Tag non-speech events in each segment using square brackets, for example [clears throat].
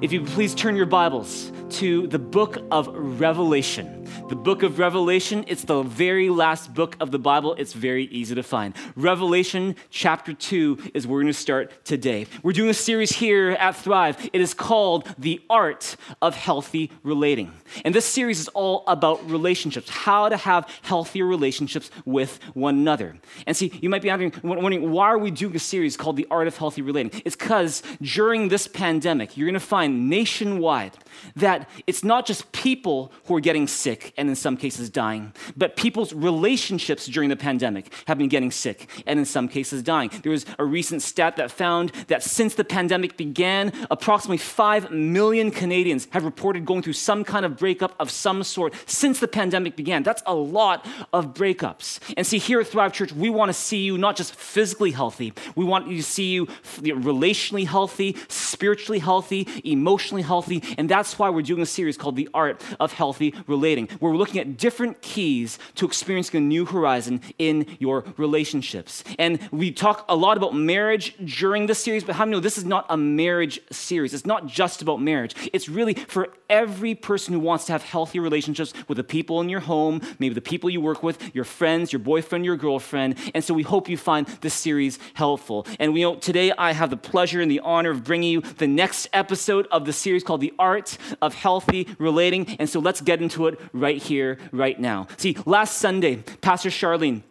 if you please turn your Bibles to the book of Revelation. The book of Revelation, it's the very last book of the Bible. It's very easy to find. Revelation chapter 2 is where we're going to start today. We're doing a series here at Thrive. It is called The Art of Healthy Relating. And this series is all about relationships, how to have healthier relationships with one another. And see, you might be wondering, why are we doing a series called The Art of Healthy Relating? It's because during this pandemic, you're going to find nationwide that it's not just people who are getting sick and in some cases dying, but people's relationships during the pandemic have been getting sick and in some cases dying. There was a recent stat that found that since the pandemic began, approximately 5 million Canadians have reported going through some kind of breakup of some sort since the pandemic began. That's a lot of breakups. And see, here at Thrive Church, we want to see you not just physically healthy, we want to see you relationally healthy, spiritually healthy, emotionally healthy, and that's why we're doing a series called The Art of Healthy Relating, where we're looking at different keys to experiencing a new horizon in your relationships. And we talk a lot about marriage during this series, but how many know this is not a marriage series? It's not just about marriage. It's really for every person who wants to have healthy relationships with the people in your home, maybe the people you work with, your friends, your boyfriend, your girlfriend. And so we hope you find this series helpful. And we know today I have the pleasure and the honor of bringing you the next episode of the series called The Art of healthy relating. And so let's get into it right here, right now. See, last Sunday, Pastor Charlene,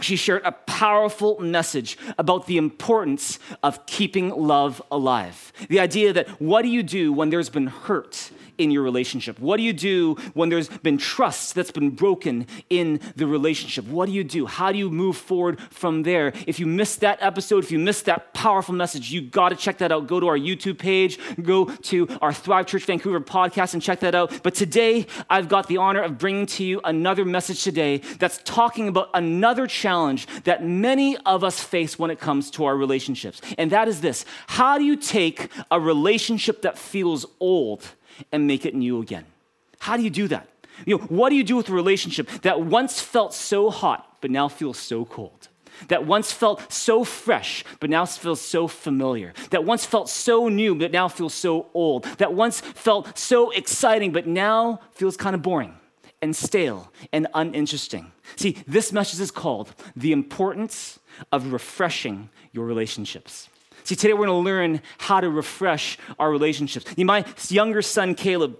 she shared a powerful message about the importance of keeping love alive. The idea that what do you do when there's been hurt in your relationship? What do you do when there's been trust that's been broken in the relationship? What do you do? How do you move forward from there? If you missed that episode, if you missed that powerful message, you got to check that out. Go to our YouTube page, go to our Thrive Church Vancouver podcast and check that out. But today, I've got the honor of bringing to you another message today that's talking about another challenge that many of us face when it comes to our relationships. And that is this How do you take a relationship that feels old? and make it new again. How do you do that? You know, what do you do with a relationship that once felt so hot, but now feels so cold? That once felt so fresh, but now feels so familiar. That once felt so new, but now feels so old. That once felt so exciting, but now feels kind of boring and stale and uninteresting. See, this message is called The Importance of Refreshing Your Relationships. See, today we're to learn how to refresh our relationships. My younger son, Caleb,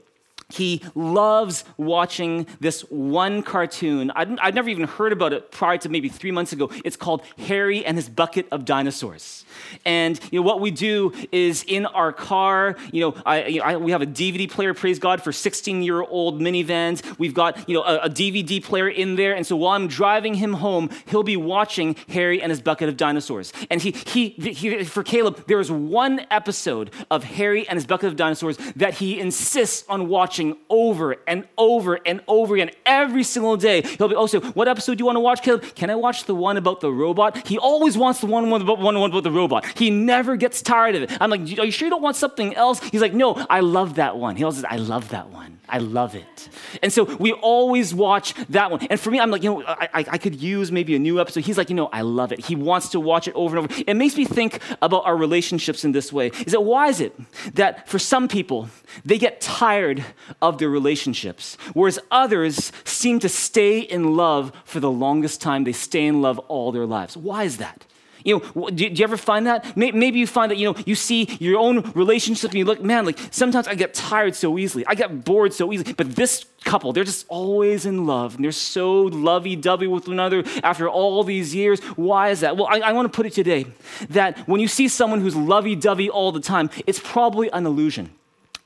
he loves watching this one cartoon. I'd, I'd, never even heard about it prior to maybe three months ago. It's called Harry and His Bucket of Dinosaurs. And you know what we do is in our car, you know, I, you know I, we have a DVD player. Praise God for 16-year-old minivans. We've got you know a, a, DVD player in there, and so while I'm driving him home, he'll be watching Harry and His Bucket of Dinosaurs. And he, he, he for Caleb, there is one episode of Harry and His Bucket of Dinosaurs that he insists on watching watching over and over and over again every single day. He'll be, oh, so what episode do you want to watch, Caleb? Can I watch the one about the robot? He always wants the one, about the robot. He never gets tired of it. I'm like, are you sure you don't want something else? He's like, no, I love that one. He always says, I love that one. I love it. And so we always watch that one. And for me, I'm like, you know, I, I, I, could use maybe a new episode. He's like, you know, I love it. He wants to watch it over and over. It makes me think about our relationships in this way. Is that why is it that for some people, they get tired of their relationships, whereas others seem to stay in love for the longest time? They stay in love all their lives. Why is that? You know, do, you ever find that? Maybe you find that, you know, you see your own relationship and you look, man, like sometimes I get tired so easily. I get bored so easily. But this couple, they're just always in love and they're so lovey dovey with one another after all these years. Why is that? Well, I, I want to put it today that when you see someone who's lovey dovey all the time, it's probably an illusion.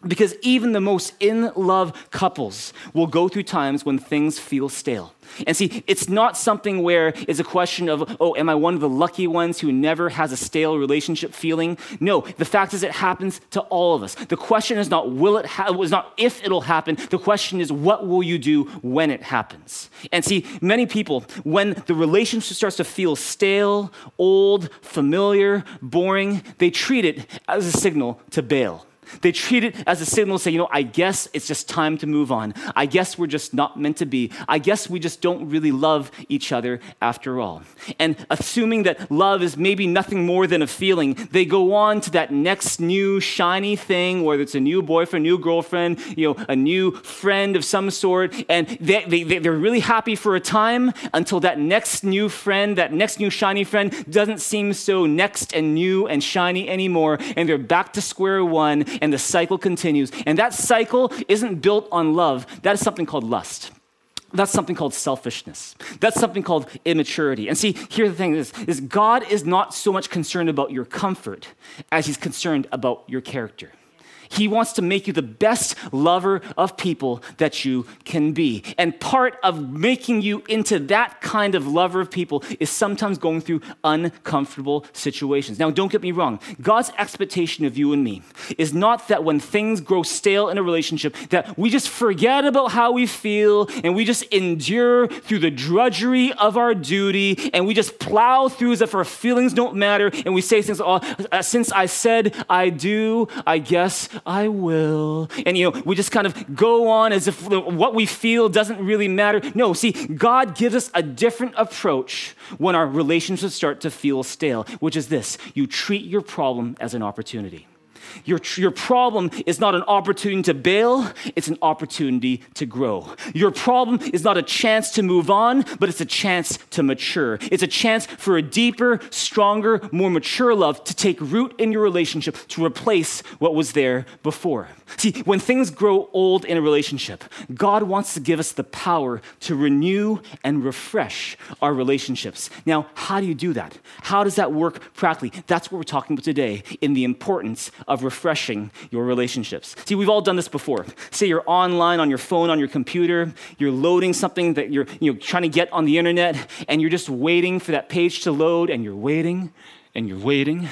Because even the most in love couples will go through times when things feel stale. And see, it's not something where it's a question of, oh, am I one of the lucky ones who never has a stale relationship feeling? No, the fact is it happens to all of us. The question is not will it ha- is not if it'll happen. The question is what will you do when it happens? And see, many people, when the relationship starts to feel stale, old, familiar, boring, they treat it as a signal to bail. They treat it as a signal to say, you know, I guess it's just time to move on. I guess we're just not meant to be. I guess we just don't really love each other after all. And assuming that love is maybe nothing more than a feeling, they go on to that next new shiny thing, whether it's a new boyfriend, new girlfriend, you know, a new friend of some sort, and they, they, they're really happy for a time until that next new friend, that next new shiny friend doesn't seem so next and new and shiny anymore, and they're back to square one, and the cycle continues. And that cycle isn't built on love, that is something called lust. That's something called selfishness. That's something called immaturity. And see, here the thing is, is God is not so much concerned about your comfort as he's concerned about your character. He wants to make you the best lover of people that you can be. And part of making you into that kind of lover of people is sometimes going through uncomfortable situations. Now, don't get me wrong. God's expectation of you and me is not that when things grow stale in a relationship, that we just forget about how we feel and we just endure through the drudgery of our duty and we just plow through as if our feelings don't matter and we say things, oh, uh, since I said I do, I guess I will. And, you know, we just kind of go on as if what we feel doesn't really matter. No, see, God gives us a different approach when our relationships start to feel stale, which is this you treat your problem as an opportunity. Your, your problem is not an opportunity to bail, it's an opportunity to grow. Your problem is not a chance to move on, but it's a chance to mature. It's a chance for a deeper, stronger, more mature love to take root in your relationship to replace what was there before. See, when things grow old in a relationship, God wants to give us the power to renew and refresh our relationships. Now, how do you do that? How does that work practically? That's what we're talking about today in the importance of refreshing your relationships. See, we've all done this before. Say you're online on your phone, on your computer, you're loading something that you're you know, trying to get on the internet, and you're just waiting for that page to load, and you're waiting, and you're waiting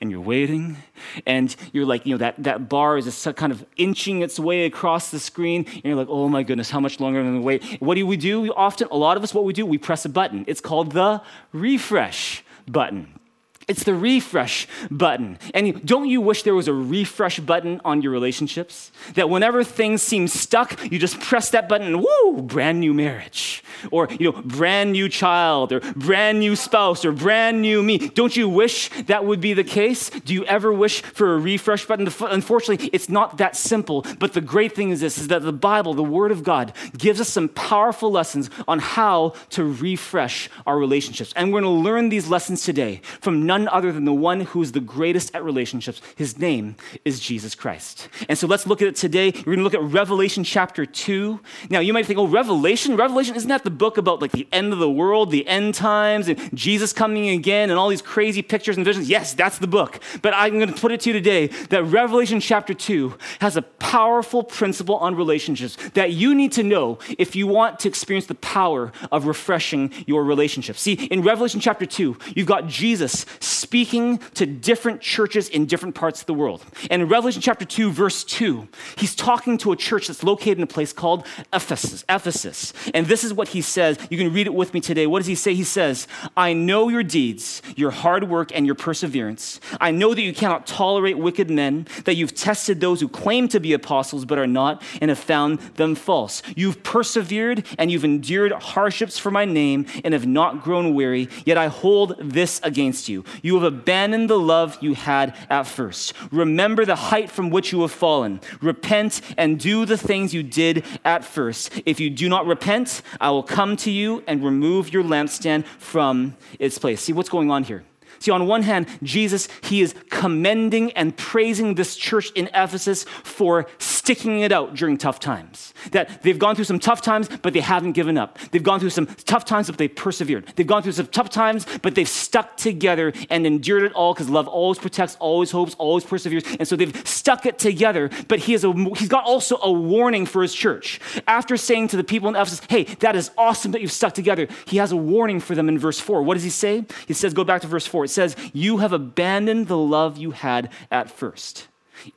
and you're waiting, and you're like, you know, that, that bar is just kind of inching its way across the screen, and you're like, oh my goodness, how much longer am I going to wait? What do we do? We often, a lot of us, what we do, we press a button. It's called the refresh button. It's the refresh button. And don't you wish there was a refresh button on your relationships? That whenever things seem stuck, you just press that button and woo, brand new marriage. Or, you know, brand new child or brand new spouse or brand new me. Don't you wish that would be the case? Do you ever wish for a refresh button? Unfortunately, it's not that simple. But the great thing is this is that the Bible, the Word of God, gives us some powerful lessons on how to refresh our relationships. And we're going to learn these lessons today from none other than the one who's the greatest at relationships. His name is Jesus Christ. And so let's look at it today. We're going to look at Revelation chapter 2. Now, you might think, oh, Revelation? Revelation, isn't that the book about like the end of the world, the end times, and Jesus coming again, and all these crazy pictures and visions? Yes, that's the book. But I'm going to put it to you today that Revelation chapter 2 has a powerful principle on relationships that you need to know if you want to experience the power of refreshing your relationships. See, in Revelation chapter 2, you've got Jesus speaking to different churches in different parts of the world. And in Revelation chapter 2, verse 2, he's talking to a church that's located in a place called Ephesus. Ephesus. And this is what he says. You can read it with me today. What does he say? He says, I know your deeds, your hard work, and your perseverance. I know that you cannot tolerate wicked men, that you've tested those who claim to be apostles but are not, and have found them false. You've persevered and you've endured hardships for my name and have not grown weary, yet I hold this against you. You have abandoned the love you had at first. Remember the height from which you have fallen. Repent and do the things you did at first. If you do not repent, I will come to you and remove your lampstand from its place. See what's going on here? See, on one hand, Jesus, he is commending and praising this church in Ephesus for sticking it out during tough times. That they've gone through some tough times, but they haven't given up. They've gone through some tough times, but they've persevered. They've gone through some tough times, but they've stuck together and endured it all because love always protects, always hopes, always perseveres. And so they've stuck it together, but he has a, he's got also a warning for his church. After saying to the people in Ephesus, hey, that is awesome that you've stuck together, he has a warning for them in verse 4. What does he say? He says, go back to verse 4. It says, You have abandoned the love you had at first.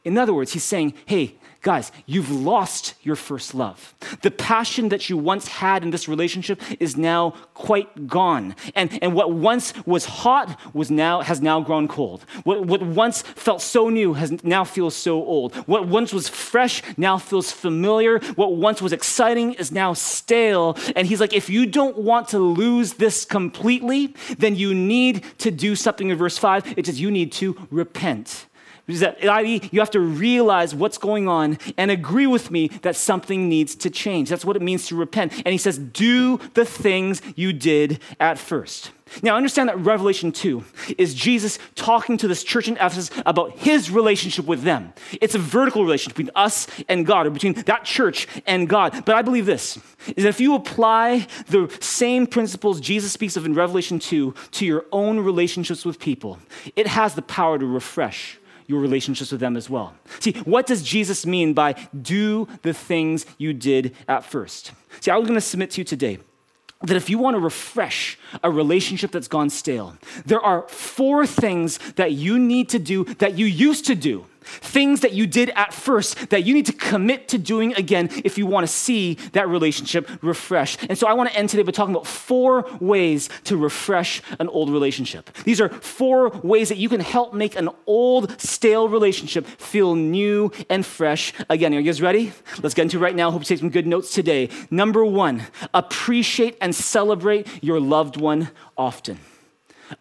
In other words, he's saying, hey, guys, you've lost your first love. The passion that you once had in this relationship is now quite gone. And, and what once was hot was now, has now grown cold. What, what once felt so new has now feels so old. What once was fresh now feels familiar. What once was exciting is now stale. And he's like, if you don't want to lose this completely, then you need to do something in verse 5. It says you need to repent. That, i.e., you have to realize what's going on and agree with me that something needs to change. That's what it means to repent. And he says, do the things you did at first. Now, understand that Revelation 2 is Jesus talking to this church in Ephesus about his relationship with them. It's a vertical relationship between us and God, or between that church and God. But I believe this is that if you apply the same principles Jesus speaks of in Revelation 2 to your own relationships with people, it has the power to refresh your relationships with them as well. See, what does Jesus mean by do the things you did at first? See, I was going to submit to you today that if you want to refresh a relationship that's gone stale, there are four things that you need to do that you used to do Things that you did at first that you need to commit to doing again if you want to see that relationship refresh. And so I want to end today by talking about four ways to refresh an old relationship. These are four ways that you can help make an old, stale relationship feel new and fresh again. Are you guys ready? Let's get into it right now. Hope you take some good notes today. Number one, appreciate and celebrate your loved one often.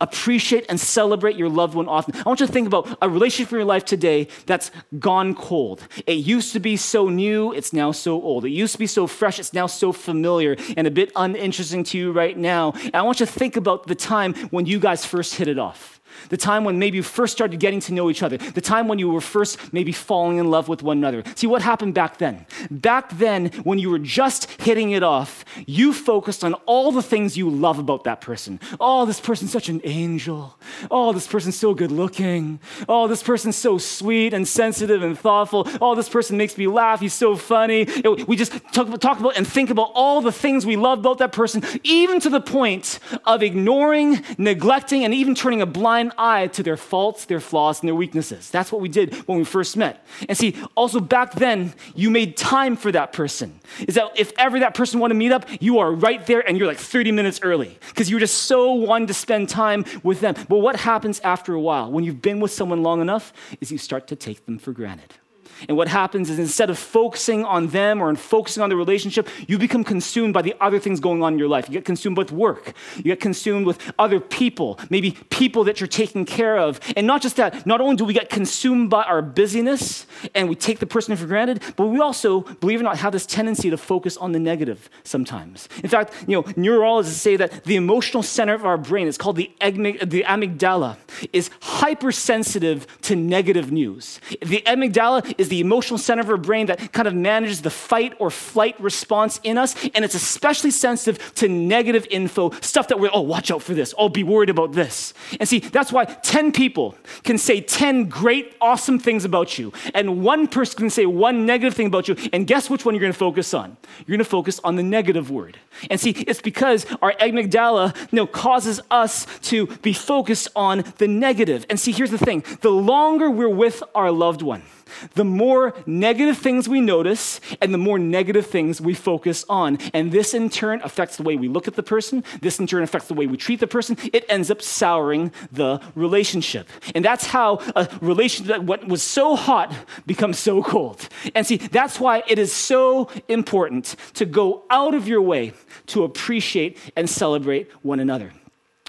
Appreciate and celebrate your loved one often. I want you to think about a relationship in your life today that's gone cold. It used to be so new, it's now so old. It used to be so fresh, it's now so familiar and a bit uninteresting to you right now. And I want you to think about the time when you guys first hit it off the time when maybe you first started getting to know each other, the time when you were first maybe falling in love with one another. See what happened back then? Back then, when you were just hitting it off, you focused on all the things you love about that person. Oh, this person's such an angel. Oh, this person's so good looking. Oh, this person's so sweet and sensitive and thoughtful. Oh, this person makes me laugh. He's so funny. We just talk, talk about and think about all the things we love about that person, even to the point of ignoring, neglecting, and even turning a blind blind eye to their faults, their flaws, and their weaknesses. That's what we did when we first met. And see, also back then, you made time for that person. Is that if ever that person wanted to meet up, you are right there and you're like 30 minutes early because you're just so wanting to spend time with them. But what happens after a while when you've been with someone long enough is you start to take them for granted. And what happens is instead of focusing on them or focusing on the relationship, you become consumed by the other things going on in your life. You get consumed with work. You get consumed with other people, maybe people that you're taking care of. And not just that, not only do we get consumed by our busyness and we take the person for granted, but we also, believe it or not, have this tendency to focus on the negative sometimes. In fact, you know, neurologists say that the emotional center of our brain is called the, the amygdala, is hypersensitive to negative news. The amygdala is is the emotional center of our brain that kind of manages the fight or flight response in us. And it's especially sensitive to negative info, stuff that we're, oh, watch out for this. Oh, be worried about this. And see, that's why 10 people can say 10 great, awesome things about you. And one person can say one negative thing about you. And guess which one you're going to focus on? You're going to focus on the negative word. And see, it's because our amygdala you know, causes us to be focused on the negative. And see, here's the thing the longer we're with our loved one, the more negative things we notice and the more negative things we focus on. And this in turn affects the way we look at the person. This in turn affects the way we treat the person. It ends up souring the relationship. And that's how a relationship that what was so hot becomes so cold. And see, that's why it is so important to go out of your way to appreciate and celebrate one another.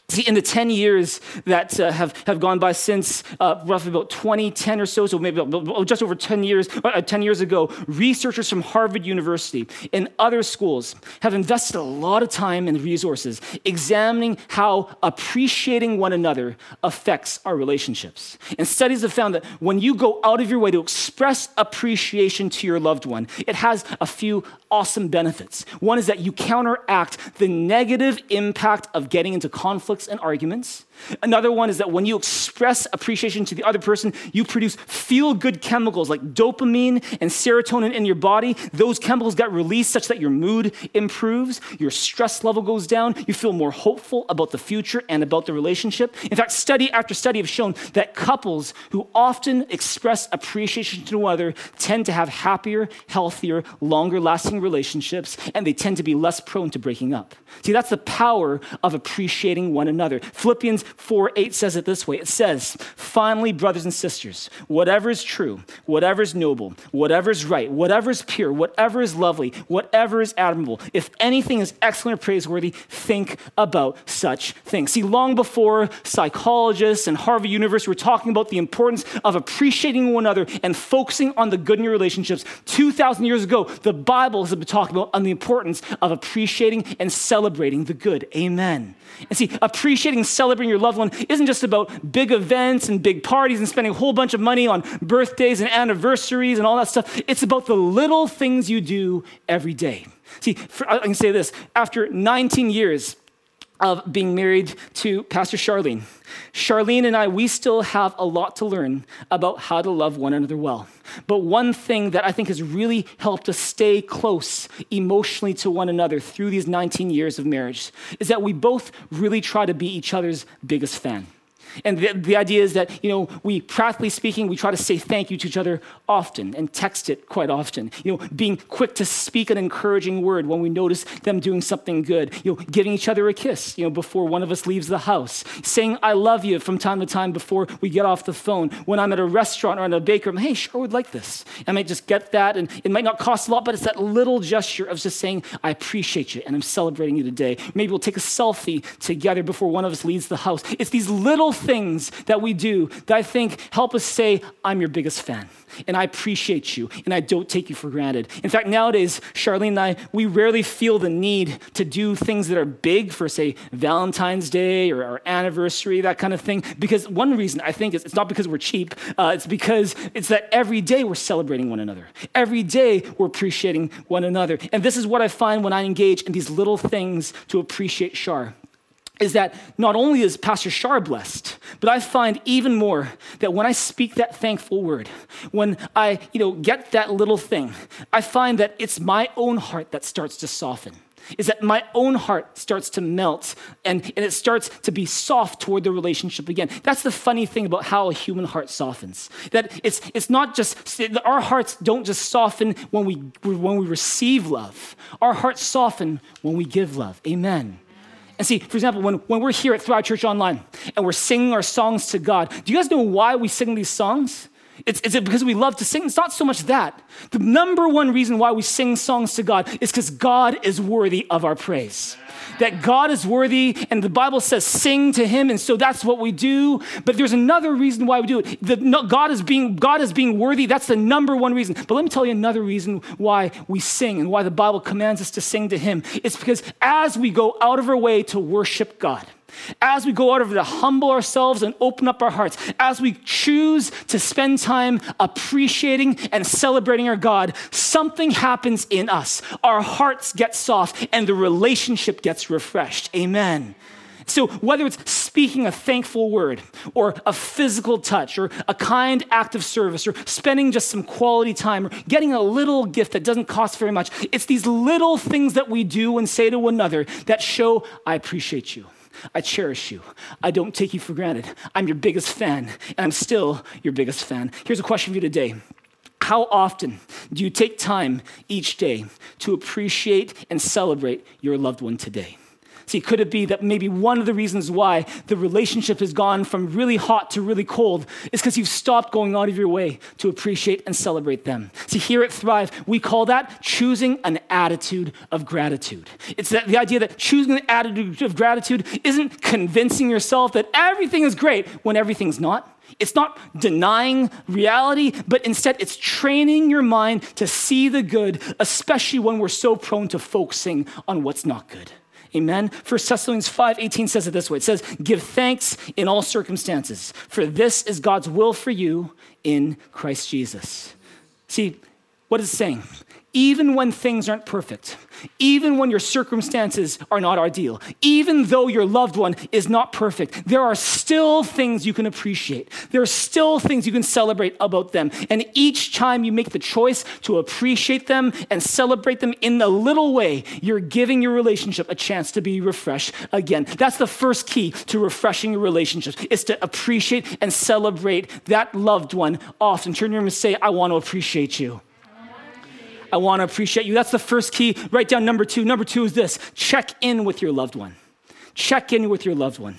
See, in the 10 years that uh, have, have gone by since uh, roughly about 2010 or so, so maybe just over 10 years, uh, 10 years ago, researchers from Harvard University and other schools have invested a lot of time and resources examining how appreciating one another affects our relationships. And studies have found that when you go out of your way to express appreciation to your loved one, it has a few awesome benefits. One is that you counteract the negative impact of getting into conflict conflicts and arguments. Another one is that when you express appreciation to the other person, you produce feel good chemicals like dopamine and serotonin in your body. Those chemicals get released such that your mood improves, your stress level goes down, you feel more hopeful about the future and about the relationship. In fact, study after study have shown that couples who often express appreciation to one another tend to have happier, healthier, longer lasting relationships, and they tend to be less prone to breaking up. See, that's the power of appreciating one another. Philippians 4 8 says it this way it says, Finally, brothers and sisters, whatever is true, whatever is noble, whatever is right, whatever is pure, whatever is lovely, whatever is admirable, if anything is excellent or praiseworthy, think about such things. See, long before psychologists and Harvard University were talking about the importance of appreciating one another and focusing on the good in your relationships, 2,000 years ago, the Bible has been talking about on the importance of appreciating and celebrating the good. Amen. And see, appreciating and celebrating your loved one isn't just about big events and big parties and spending a whole bunch of money on birthdays and anniversaries and all that stuff. It's about the little things you do every day. See, for, I can say this after 19 years, of being married to Pastor Charlene. Charlene and I, we still have a lot to learn about how to love one another well. But one thing that I think has really helped us stay close emotionally to one another through these 19 years of marriage is that we both really try to be each other's biggest fan. And the, the idea is that, you know, we, practically speaking, we try to say thank you to each other often and text it quite often. You know, being quick to speak an encouraging word when we notice them doing something good. You know, giving each other a kiss, you know, before one of us leaves the house. Saying I love you from time to time before we get off the phone. When I'm at a restaurant or at a bakery, I'm, hey, sure would like this. I might just get that, and it might not cost a lot, but it's that little gesture of just saying, I appreciate you and I'm celebrating you today. Maybe we'll take a selfie together before one of us leaves the house. It's these little things that we do that I think help us say, I'm your biggest fan and I appreciate you and I don't take you for granted. In fact, nowadays, Charlene and I, we rarely feel the need to do things that are big for, say, Valentine's Day or our anniversary, that kind of thing. Because one reason I think is it's not because we're cheap, uh, it's because it's that every day we're celebrating one another. Every day we're appreciating one another. And this is what I find when I engage in these little things to appreciate Char is that not only is Pastor Shar blessed, but I find even more that when I speak that thankful word, when I, you know, get that little thing, I find that it's my own heart that starts to soften. Is that my own heart starts to melt and, and it starts to be soft toward the relationship again. That's the funny thing about how a human heart softens. That it's, it's not just, our hearts don't just soften when we, when we receive love, our hearts soften when we give love. Amen. And see, for example, when, when we're here at Thrive Church Online and we're singing our songs to God, do you guys know why we sing these songs? It's, it's because we love to sing. It's not so much that. The number one reason why we sing songs to God is because God is worthy of our praise that God is worthy, and the Bible says sing to him, and so that's what we do. But there's another reason why we do it. The, no, God, is being, God is being worthy. That's the number one reason. But let me tell you another reason why we sing and why the Bible commands us to sing to him. It's because as we go out of our way to worship God, as we go out of it to humble ourselves and open up our hearts, as we choose to spend time appreciating and celebrating our God, something happens in us. Our hearts get soft and the relationship gets refreshed. Amen. So, whether it's speaking a thankful word, or a physical touch, or a kind act of service, or spending just some quality time, or getting a little gift that doesn't cost very much, it's these little things that we do and say to one another that show, I appreciate you. I cherish you. I don't take you for granted. I'm your biggest fan, and I'm still your biggest fan. Here's a question for you today. How often do you take time each day to appreciate and celebrate your loved one today? See, could it be that maybe one of the reasons why the relationship has gone from really hot to really cold is because you've stopped going out of your way to appreciate and celebrate them? See, here at Thrive, we call that choosing an attitude of gratitude. It's that, the idea that choosing an attitude of gratitude isn't convincing yourself that everything is great when everything's not. It's not denying reality, but instead it's training your mind to see the good, especially when we're so prone to focusing on what's not good. Amen. 1 Thessalonians 5 18 says it this way it says, Give thanks in all circumstances, for this is God's will for you in Christ Jesus. See, What is it saying? Even when things aren't perfect, even when your circumstances are not ideal, even though your loved one is not perfect, there are still things you can appreciate. There are still things you can celebrate about them. And each time you make the choice to appreciate them and celebrate them in the little way, you're giving your relationship a chance to be refreshed again. That's the first key to refreshing your relationships is to appreciate and celebrate that loved one often. Turn to him and say, I want to appreciate you. I want to appreciate you. That's the first key. Write down number two. Number two is this check in with your loved one. Check in with your loved one.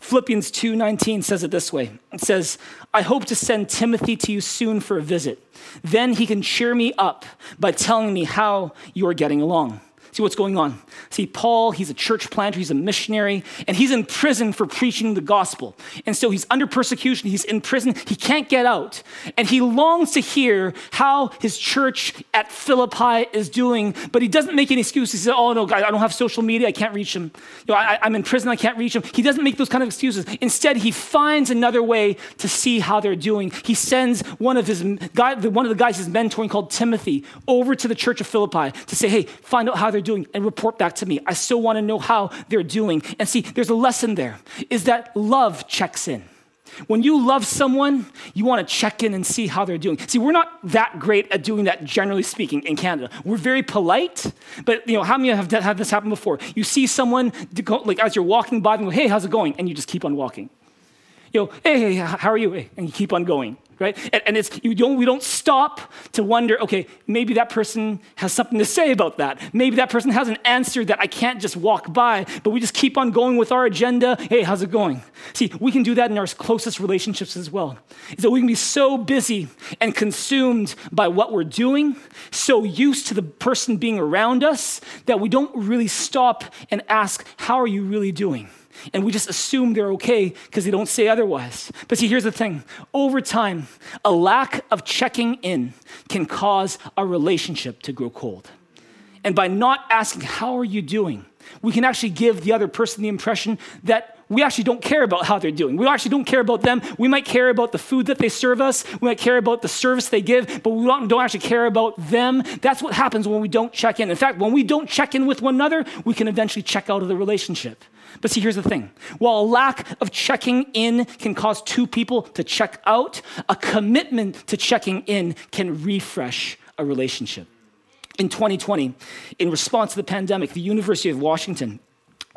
Philippians 2:19 says it this way. It says, "I hope to send Timothy to you soon for a visit. Then he can cheer me up by telling me how you are getting along." See what's going on. See, Paul, he's a church planter, he's a missionary, and he's in prison for preaching the gospel. And so he's under persecution, he's in prison, he can't get out. And he longs to hear how his church at Philippi is doing, but he doesn't make any excuses. He says, Oh, no, I don't have social media, I can't reach him. You know, I, I'm in prison, I can't reach him. He doesn't make those kind of excuses. Instead, he finds another way to see how they're doing. He sends one of his one of the guys he's mentoring called Timothy over to the church of Philippi to say, Hey, find out how they're they're doing and report back to me. I still want to know how they're doing. And see, there's a lesson there is that love checks in. When you love someone, you want to check in and see how they're doing. See, we're not that great at doing that, generally speaking, in Canada. We're very polite, but you know, how many have had this happen before? You see someone, like as you're walking by them, go, "Hey, how's it going?" and you just keep on walking. You know, "Hey, hey, how are you?" and you keep on going right? And, and, it's, you don't, we don't stop to wonder, okay, maybe that person has something to say about that. Maybe that person has an answer that I can't just walk by, but we just keep on going with our agenda. Hey, how's it going? See, we can do that in our closest relationships as well. Is that we can be so busy and consumed by what we're doing, so used to the person being around us, that we don't really stop and ask, how are you really doing? And we just assume they're okay because they don't say otherwise. But see, here's the thing over time, a lack of checking in can cause a relationship to grow cold. And by not asking, How are you doing? we can actually give the other person the impression that we actually don't care about how they're doing. We actually don't care about them. We might care about the food that they serve us. We might care about the service they give, but we don't, actually care about them. That's what happens when we don't check in. In fact, when we don't check in with one another, we can eventually check out of the relationship. But see, here's the thing while a lack of checking in can cause two people to check out, a commitment to checking in can refresh a relationship. In 2020, in response to the pandemic, the University of Washington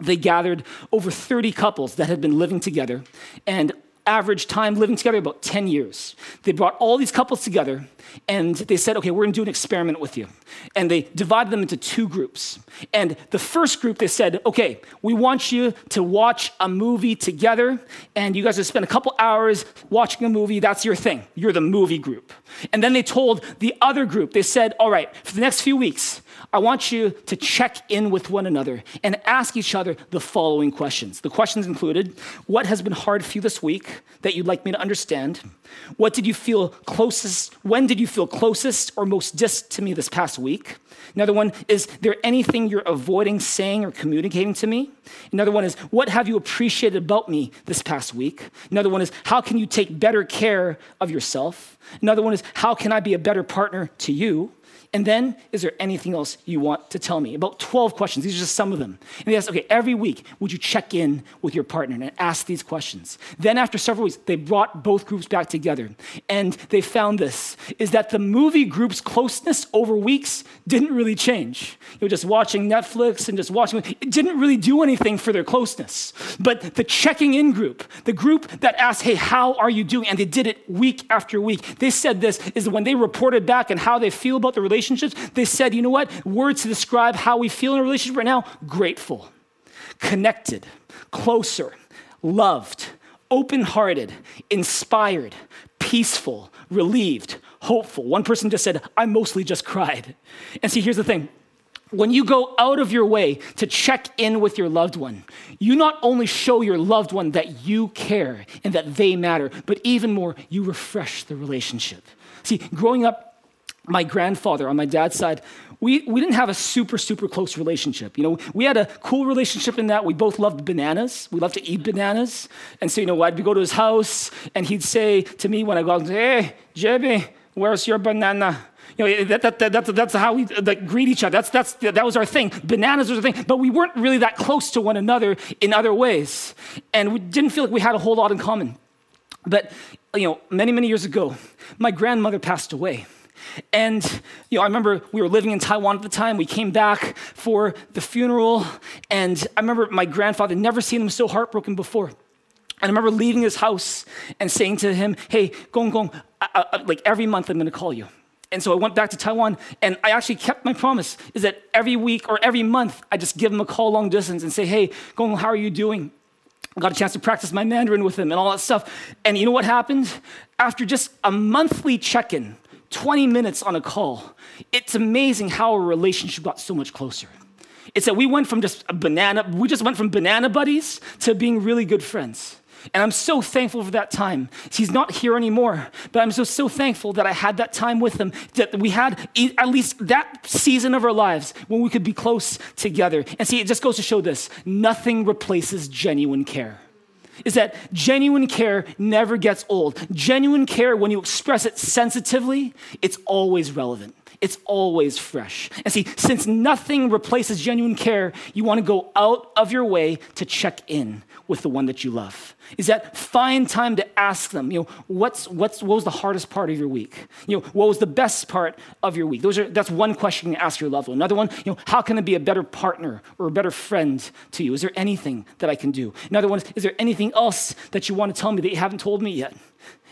they gathered over 30 couples that had been living together and average time living together about 10 years. They brought all these couples together and they said, okay, we're gonna do an experiment with you. And they divided them into two groups. And the first group, they said, okay, we want you to watch a movie together, and you guys will spend a couple hours watching a movie. That's your thing. You're the movie group. And then they told the other group, they said, all right, for the next few weeks, I want you to check in with one another and ask each other the following questions. The questions included What has been hard for you this week that you'd like me to understand? What did you feel closest? When did you feel closest or most distant to me this past week? Another one is there anything you're avoiding saying or communicating to me? Another one is what have you appreciated about me this past week? Another one is how can you take better care of yourself? Another one is how can I be a better partner to you? And then, is there anything else you want to tell me? About 12 questions. These are just some of them. And they asked, okay, every week, would you check in with your partner and ask these questions? Then, after several weeks, they brought both groups back together. And they found this is that the movie group's closeness over weeks didn't really change. You know, just watching Netflix and just watching, it didn't really do anything for their closeness. But the checking in group, the group that asked, hey, how are you doing? And they did it week after week. They said this is when they reported back and how they feel about the relationship relationships, they said, you know what? Words to describe how we feel in a relationship right now grateful, connected, closer, loved, open hearted, inspired, peaceful, relieved, hopeful. One person just said, I mostly just cried. And see, here's the thing when you go out of your way to check in with your loved one, you not only show your loved one that you care and that they matter, but even more, you refresh the relationship. See, growing up my grandfather on my dad's side, we, we didn't have a super, super close relationship. You know, we had a cool relationship in that we both loved bananas. We loved to eat bananas. And so, you know, I'd go to his house and he'd say to me when I go hey, Jebby, Where's your banana? You know, that, that, that, that's, that's how we greet each other. That's, that's, that was our thing. Bananas was our thing. But we weren't really that close to one another in other ways. And we didn't feel like we had a whole lot in common. But, you know, many, many years ago, my grandmother passed away. And you know, I remember we were living in Taiwan at the time. We came back for the funeral, and I remember my grandfather never seen him so heartbroken before. And I remember leaving his house and saying to him, "Hey, Gong Gong, I, I, like every month I'm going to call you." And so I went back to Taiwan, and I actually kept my promise: is that every week or every month I just give him a call long distance and say, "Hey, Gong, Gong, how are you doing?" I got a chance to practice my Mandarin with him and all that stuff. And you know what happened? After just a monthly check-in, 20 minutes on a call, it's amazing how a relationship got so much closer. It's that we went from just a banana, we just went from banana buddies to being really good friends. And I'm so thankful for that time. He's not here anymore, but I'm so, so thankful that I had that time with him, that we had at least that season of our lives when we could be close together. And see, it just goes to show this nothing replaces genuine care. Is that genuine care never gets old. Genuine care, when you express it sensitively, it's always relevant it's always fresh. And see, since nothing replaces genuine care, you want to go out of your way to check in with the one that you love. Is that find time to ask them, you know, what's, what's, what was the hardest part of your week? You know, what was the best part of your week? Those are, that's one question to ask your loved one. Another one, you know, how can I be a better partner or a better friend to you? Is there anything that I can do? Another one is, is there anything else that you want to tell me that you haven't told me yet?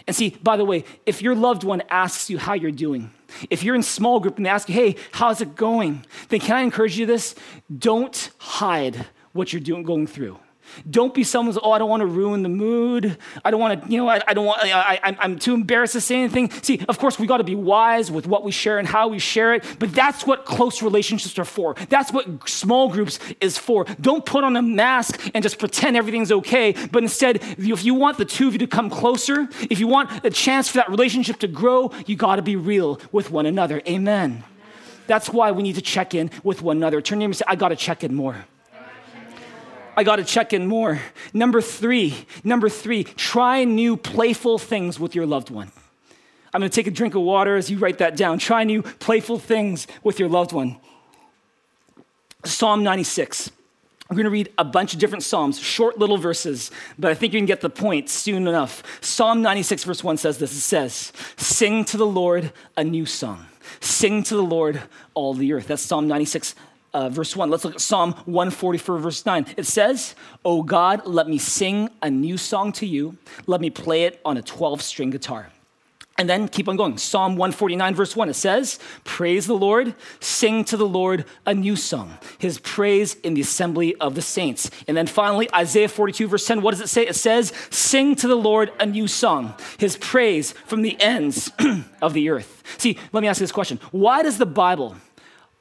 And see, by the way, if your loved one asks you how you're doing, if you're in small group and they ask you, hey, how's it going? Then can I encourage you this? Don't hide what you're doing, going through. Don't be someone who's, oh, I don't want to ruin the mood. I don't want to, you know, I, I don't want, I, I, I'm too embarrassed to say anything. See, of course, we got to be wise with what we share and how we share it, but that's what close relationships are for. That's what small groups is for. Don't put on a mask and just pretend everything's okay, but instead, if you want the two of you to come closer, if you want a chance for that relationship to grow, you got to be real with one another. Amen. That's why we need to check in with one another. Turn to him and say, I got to check in more. I got to check in more. Number three, number three, try new playful things with your loved one. I'm going to take a drink of water as you write that down. Try new playful things with your loved one. Psalm 96. We're going to read a bunch of different Psalms, short little verses, but I think you can get the point soon enough. Psalm 96, verse 1 says this It says, Sing to the Lord a new song. Sing to the Lord all the earth. That's Psalm 96, uh, verse 1. Let's look at Psalm 144, verse 9. It says, Oh God, let me sing a new song to you. Let me play it on a 12 string guitar. And then keep on going. Psalm 149, verse 1, it says, Praise the Lord, sing to the Lord a new song, his praise in the assembly of the saints. And then finally, Isaiah 42, verse 10, what does it say? It says, Sing to the Lord a new song, his praise from the ends [clears throat] of the earth. See, let me ask you this question Why does the Bible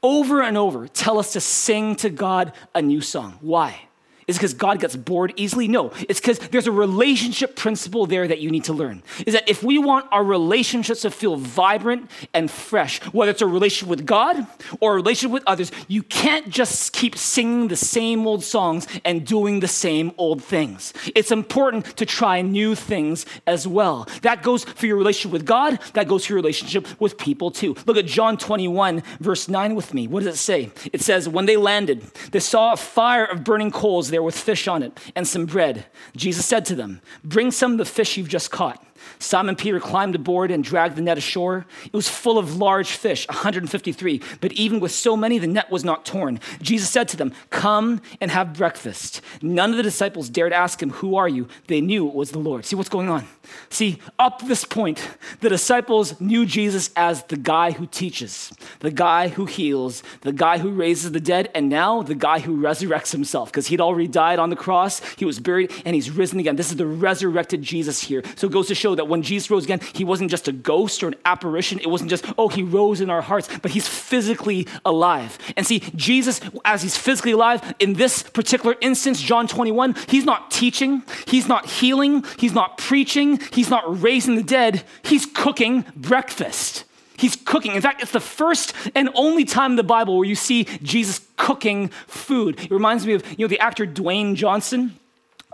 over and over tell us to sing to God a new song. Why? Is because God gets bored easily? No. It's because there's a relationship principle there that you need to learn. Is that if we want our relationships to feel vibrant and fresh, whether it's a relationship with God or a relationship with others, you can't just keep singing the same old songs and doing the same old things. It's important to try new things as well. That goes for your relationship with God, that goes for your relationship with people too. Look at John 21, verse 9 with me. What does it say? It says, When they landed, they saw a fire of burning coals there with fish on it and some bread. Jesus said to them, Bring some of the fish you've just caught. Simon Peter climbed aboard and dragged the net ashore. It was full of large fish, 153, but even with so many, the net was not torn. Jesus said to them, Come and have breakfast. None of the disciples dared ask him, Who are you? They knew it was the Lord. See what's going on? See, up this point, the disciples knew Jesus as the guy who teaches, the guy who heals, the guy who raises the dead, and now the guy who resurrects himself because he'd already died on the cross, he was buried, and he's risen again. This is the resurrected Jesus here. So it goes to show that when Jesus rose again, he wasn't just a ghost or an apparition. It wasn't just, oh, he rose in our hearts, but he's physically alive. And see, Jesus, as he's physically alive, in this particular instance, John 21, he's not teaching, he's not healing, he's not preaching, he's not raising the dead, he's cooking breakfast. He's cooking. In fact, it's the first and only time in the Bible where you see Jesus cooking food. It reminds me of, you know, the actor Dwayne Johnson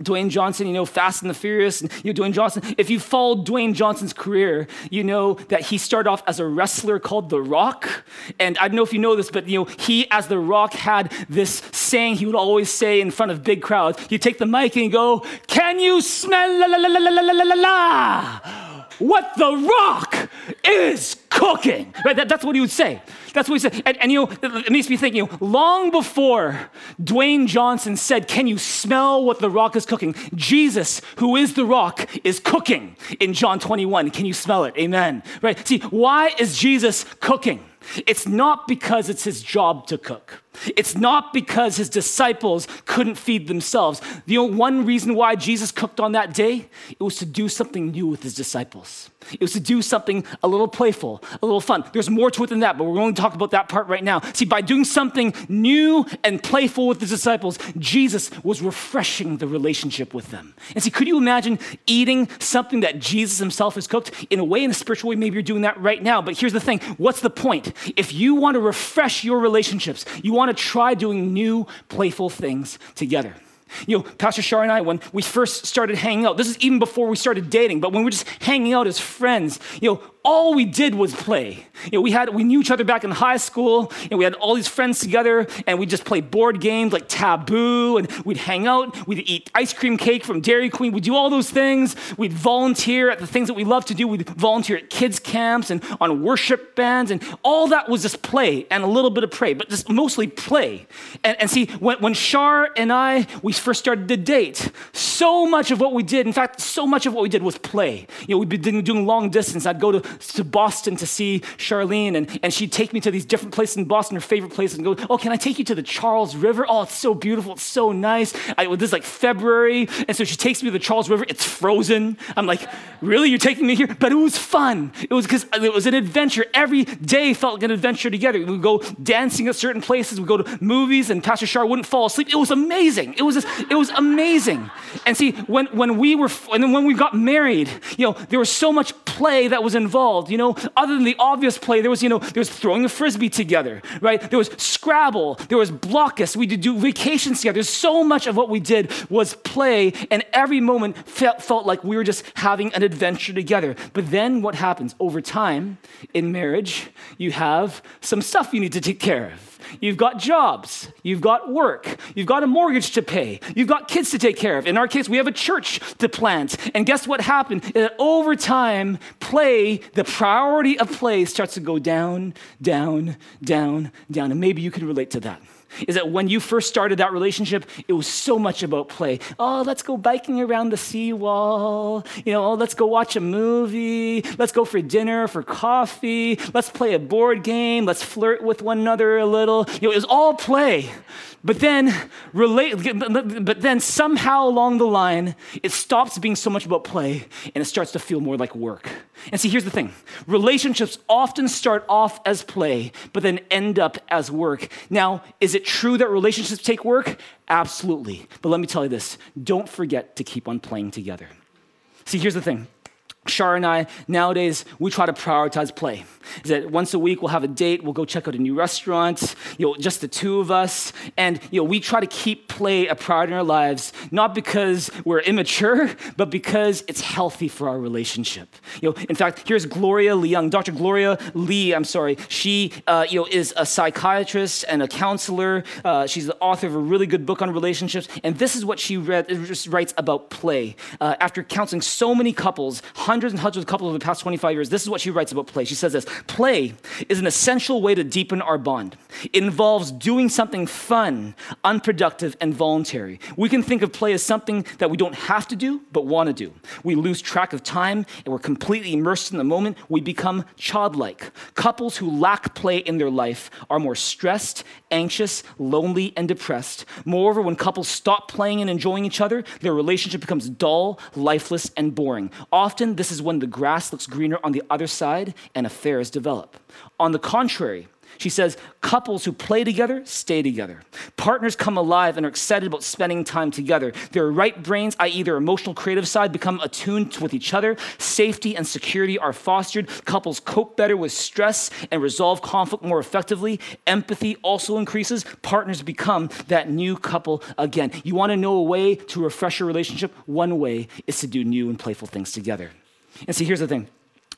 Dwayne Johnson, you know, Fast and the Furious, and you know, Dwayne Johnson. If you followed Dwayne Johnson's career, you know that he started off as a wrestler called The Rock. And I don't know if you know this, but you know, he, as The Rock, had this saying he would always say in front of big crowds. You take the mic and you go, Can you smell la la la la la la la la? what the rock is cooking. Right? That, that's what he would say. That's what he said. And, and, you know, it makes me think, you know, long before Dwayne Johnson said, Can you smell what the rock is cooking? Jesus, who is the rock, is cooking in John 21. Can you smell it? Amen. Right? See, why is Jesus cooking? It's not because it's his job to cook. It's not because his disciples couldn't feed themselves. The only one reason why Jesus cooked on that day, it was to do something new with his disciples. It was to do something a little playful, a little fun. There's more to it than that, but we're only talk about that part right now. See, by doing something new and playful with his disciples, Jesus was refreshing the relationship with them. And see, could you imagine eating something that Jesus himself has cooked? In a way, in a spiritual way, maybe you're doing that right now. But here's the thing what's the point? If you want to refresh your relationships, you want to try doing new, playful things together. You know, Pastor Shar and I, when we first started hanging out, this is even before we started dating, but when we were just hanging out as friends, you know, all we did was play. You know, we had we knew each other back in high school, and we had all these friends together, and we just played board games like Taboo, and we'd hang out, we'd eat ice cream cake from Dairy Queen, we'd do all those things. We'd volunteer at the things that we love to do. We'd volunteer at kids camps and on worship bands, and all that was just play and a little bit of pray, but just mostly play. And, and see, when, when Shar and I we first started to date, so much of what we did, in fact, so much of what we did was play. You know, we'd been doing long distance. I'd go to to Boston to see Charlene, and, and she'd take me to these different places in Boston, her favorite places, and go, Oh, can I take you to the Charles River? Oh, it's so beautiful. It's so nice. I, this is like February. And so she takes me to the Charles River. It's frozen. I'm like, Really? You're taking me here? But it was fun. It was because it was an adventure. Every day felt like an adventure together. We would go dancing at certain places, we'd go to movies, and Pastor Shar wouldn't fall asleep. It was amazing. It was, just, it was amazing. And see, when, when we were, and then when we got married, you know, there was so much play that was involved. You know, other than the obvious play, there was, you know, there was throwing a frisbee together, right? There was Scrabble, there was Blokus, We did do vacations together. So much of what we did was play, and every moment felt, felt like we were just having an adventure together. But then what happens? Over time in marriage, you have some stuff you need to take care of. You've got jobs. You've got work. You've got a mortgage to pay. You've got kids to take care of. In our case, we have a church to plant. And guess what happened? That over time, play, the priority of play starts to go down, down, down, down. And maybe you can relate to that is that when you first started that relationship, it was so much about play. Oh, let's go biking around the seawall. You know, oh, let's go watch a movie. Let's go for dinner, for coffee. Let's play a board game. Let's flirt with one another a little. You know, it was all play. But then, relate, but then somehow along the line, it stops being so much about play and it starts to feel more like work. And see, here's the thing relationships often start off as play, but then end up as work. Now, is it true that relationships take work? Absolutely. But let me tell you this don't forget to keep on playing together. See, here's the thing Shar and I, nowadays, we try to prioritize play. Is that once a week we'll have a date, we'll go check out a new restaurant, you know, just the two of us. And, you know, we try to keep play a priority in our lives, not because we're immature, but because it's healthy for our relationship. You know, in fact, here's Gloria Leung, Dr. Gloria Lee, I'm sorry. She, uh, you know, is a psychiatrist and a counselor. Uh, she's the author of a really good book on relationships. And this is what she read, writes about play. Uh, after counseling so many couples, hundreds hundreds and hundreds of couples over the past 25 years, this is what she writes about play. She says this Play is an essential way to deepen our bond. It involves doing something fun, unproductive, and voluntary. We can think of play as something that we don't have to do, but want to do. We lose track of time and we're completely immersed in the moment. We become childlike. Couples who lack play in their life are more stressed, anxious, lonely, and depressed. Moreover, when couples stop playing and enjoying each other, their relationship becomes dull, lifeless, and boring. Often, this is when the grass looks greener on the other side and affairs develop. On the contrary, she says, couples who play together stay together. Partners come alive and are excited about spending time together. Their right brains, i.e., their emotional creative side, become attuned with each other. Safety and security are fostered. Couples cope better with stress and resolve conflict more effectively. Empathy also increases. Partners become that new couple again. You want to know a way to refresh your relationship? One way is to do new and playful things together. And see, here's the thing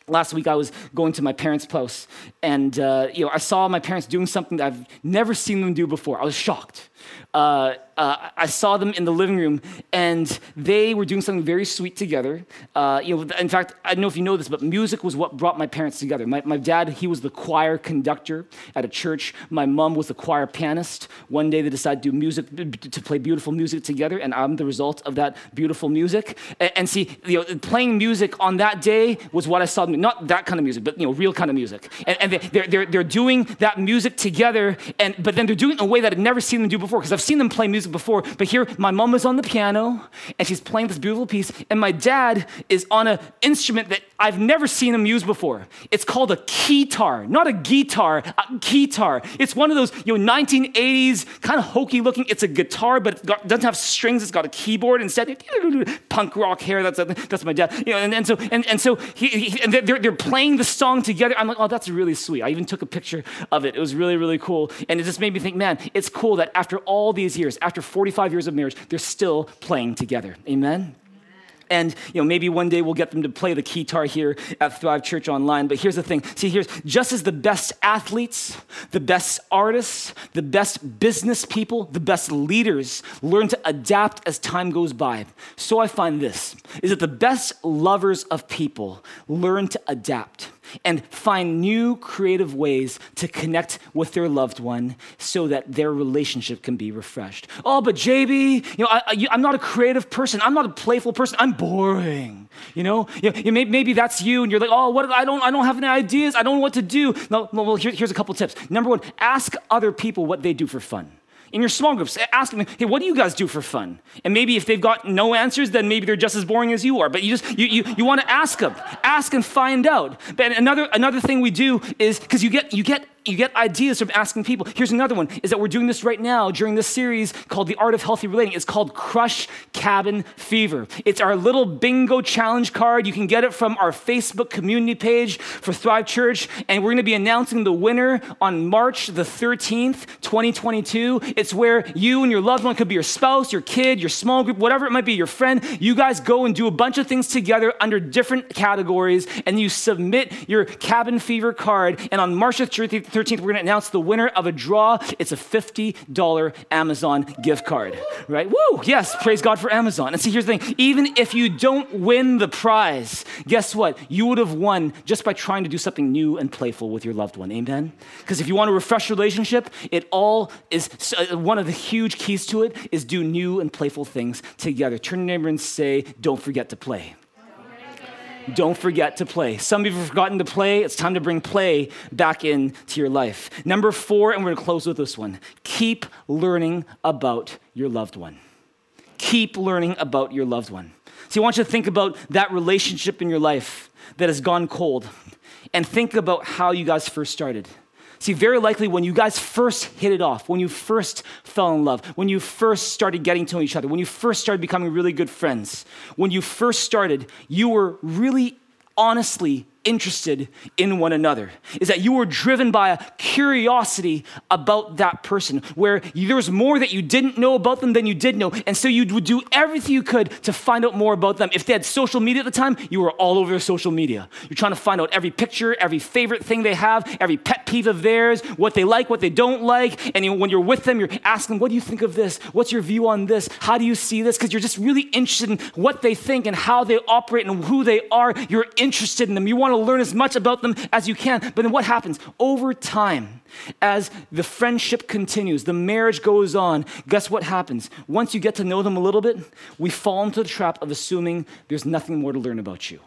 last week I was going to my parents' house, and uh, you know I saw my parents doing something that I've never seen them do before. I was shocked. Uh, uh, I saw them in the living room, and they were doing something very sweet together. Uh, you know, in fact, I don't know if you know this, but music was what brought my parents together. My, my dad, he was the choir conductor at a church. My mom was the choir pianist. One day they decided to do music, to play beautiful music together, and I'm the result of that beautiful music. And, and see, you know, playing music on that day was what I saw them. Not that kind of music, but you know, real kind of music. And, and they, are they're, they're doing that music together, and but then they're doing it in a way that I'd never seen them do before, because I've seen them play music before, but here my mom is on the piano and she's playing this beautiful piece, and my dad is on an instrument that I've never seen him use before. It's called a keytar, not a guitar, a keytar. It's one of those you know 1980s kind of hokey looking. It's a guitar, but it got, doesn't have strings. It's got a keyboard instead. Punk rock hair. That's that's my dad. You know, and, and so and, and so he, he, and they're they're playing the song together. I'm like, oh, that's really sweet. I even took a picture of it. It was really really cool, and it just made me think, man, it's cool that after all these years, after 45 years of marriage, they're still playing together. Amen? And you know, maybe one day we'll get them to play the guitar here at Thrive Church Online. But here's the thing. See, here's just as the best athletes, the best artists, the best business people, the best leaders learn to adapt as time goes by. So I find this is that the best lovers of people learn to adapt and find new creative ways to connect with their loved one so that their relationship can be refreshed. Oh, but JB, you know, I, am not a creative person. I'm not a playful person. I'm boring. You know, you know maybe, maybe, that's you, and you're like, oh, what? I don't, I don't have any ideas. I don't know what to do. No, well, here, here's a couple tips. Number one, ask other people what they do for fun in your small groups, ask them, hey, what do you guys do for fun? And maybe if they've got no answers, then maybe they're just as boring as you are. But you just you you, you want to ask them, ask and find out. But another another thing we do is because you get you get you get ideas from asking people. Here's another one is that we're doing this right now during this series called The Art of Healthy Relating. It's called Crush Cabin Fever. It's our little bingo challenge card. You can get it from our Facebook community page for Thrive Church. And we're going to be announcing the winner on March the 13th, 2022. It's where you and your loved one could be your spouse, your kid, your small group, whatever it might be, your friend. You guys go and do a bunch of things together under different categories, and you submit your cabin fever card. And on March the 13th, 13th, we're going to announce the winner of a draw. It's a $50 Amazon gift card, right? Woo! Yes, praise God for Amazon. And see, here's the thing even if you don't win the prize, guess what? You would have won just by trying to do something new and playful with your loved one. Amen? Because if you want to refresh your relationship, it all is uh, one of the huge keys to it is do new and playful things together. Turn to your neighbor and say, Don't forget to play. Don't forget to play. Some of you have forgotten to play. It's time to bring play back into your life. Number four, and we're going to close with this one keep learning about your loved one. Keep learning about your loved one. See, I want you to think about that relationship in your life that has gone cold and think about how you guys first started. See, very likely when you guys first hit it off, when you first fell in love, when you first started getting to know each other, when you first started becoming really good friends, when you first started, you were really honestly interested in one another is that you were driven by a curiosity about that person where there was more that you didn't know about them than you did know. And so you would do everything you could to find out more about them. If they had social media at the time you were all over social media. You're trying to find out every picture every favorite thing they have every pet peeve of theirs what they like what they don't like. And when you're with them you're asking what do you think of this? What's your view on this? How do you see this? Because you're just really interested in what they think and how they operate and who they are. You're interested in them. You want want learn as much about them as you can. But then what happens? Over time, as the friendship continues, the marriage goes on, guess what happens? Once you get to know them a little bit, we fall into the trap of assuming there's nothing more to learn about you.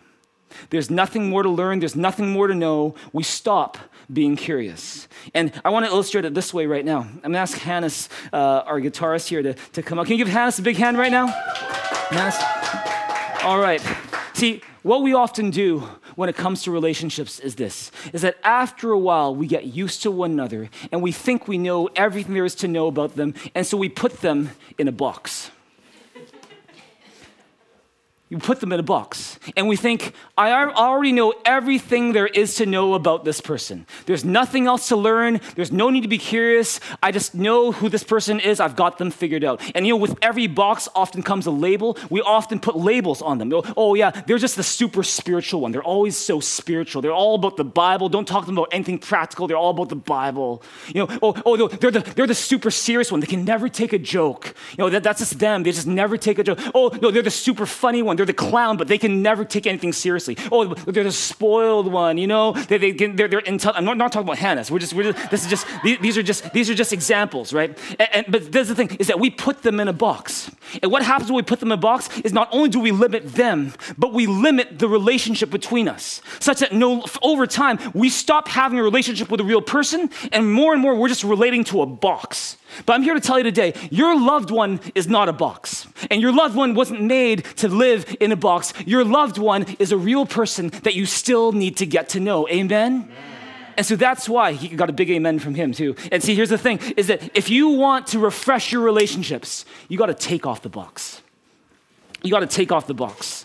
There's nothing more to learn, there's nothing more to know. We stop being curious. And I want to illustrate it this way right now. I'm going to ask Hannes, uh, our guitarist here, to, to come up. Can you give Hannes a big hand right now? Hannes? All right. See, what we often do when it comes to relationships is this is that after a while we get used to one another and we think we know everything there is to know about them and so we put them in a box you put them in a box. And we think, I already know everything there is to know about this person. There's nothing else to learn. There's no need to be curious. I just know who this person is. I've got them figured out. And you know, with every box often comes a label. We often put labels on them. Oh, yeah, they're just the super spiritual one. They're always so spiritual. They're all about the Bible. Don't talk to them about anything practical. They're all about the Bible. You know, oh, oh they're the, they're the super serious one. They can never take a joke. You know, that, that's just them. They just never take a joke. Oh, no, they're the super funny one. They're the clown, but they can never take anything seriously. Oh, they're the spoiled one, you know? They, they, they're, they're intel- I'm not, not, talking about Hannes. We're just, we're just, this is just, these are just, these are just examples, right? And, and, but there's the thing, is that we put them in a box. And what happens when we put them in a box is not only do we limit them, but we limit the relationship between us, such that no, over time, we stop having a relationship with a real person, and more and more, we're just relating to a box. But I'm here to tell you today your loved one is not a box. And your loved one wasn't made to live in a box. Your loved one is a real person that you still need to get to know. Amen? amen. And so that's why he got a big amen from him too. And see, here's the thing is that if you want to refresh your relationships, you got to take off the box. You got to take off the box.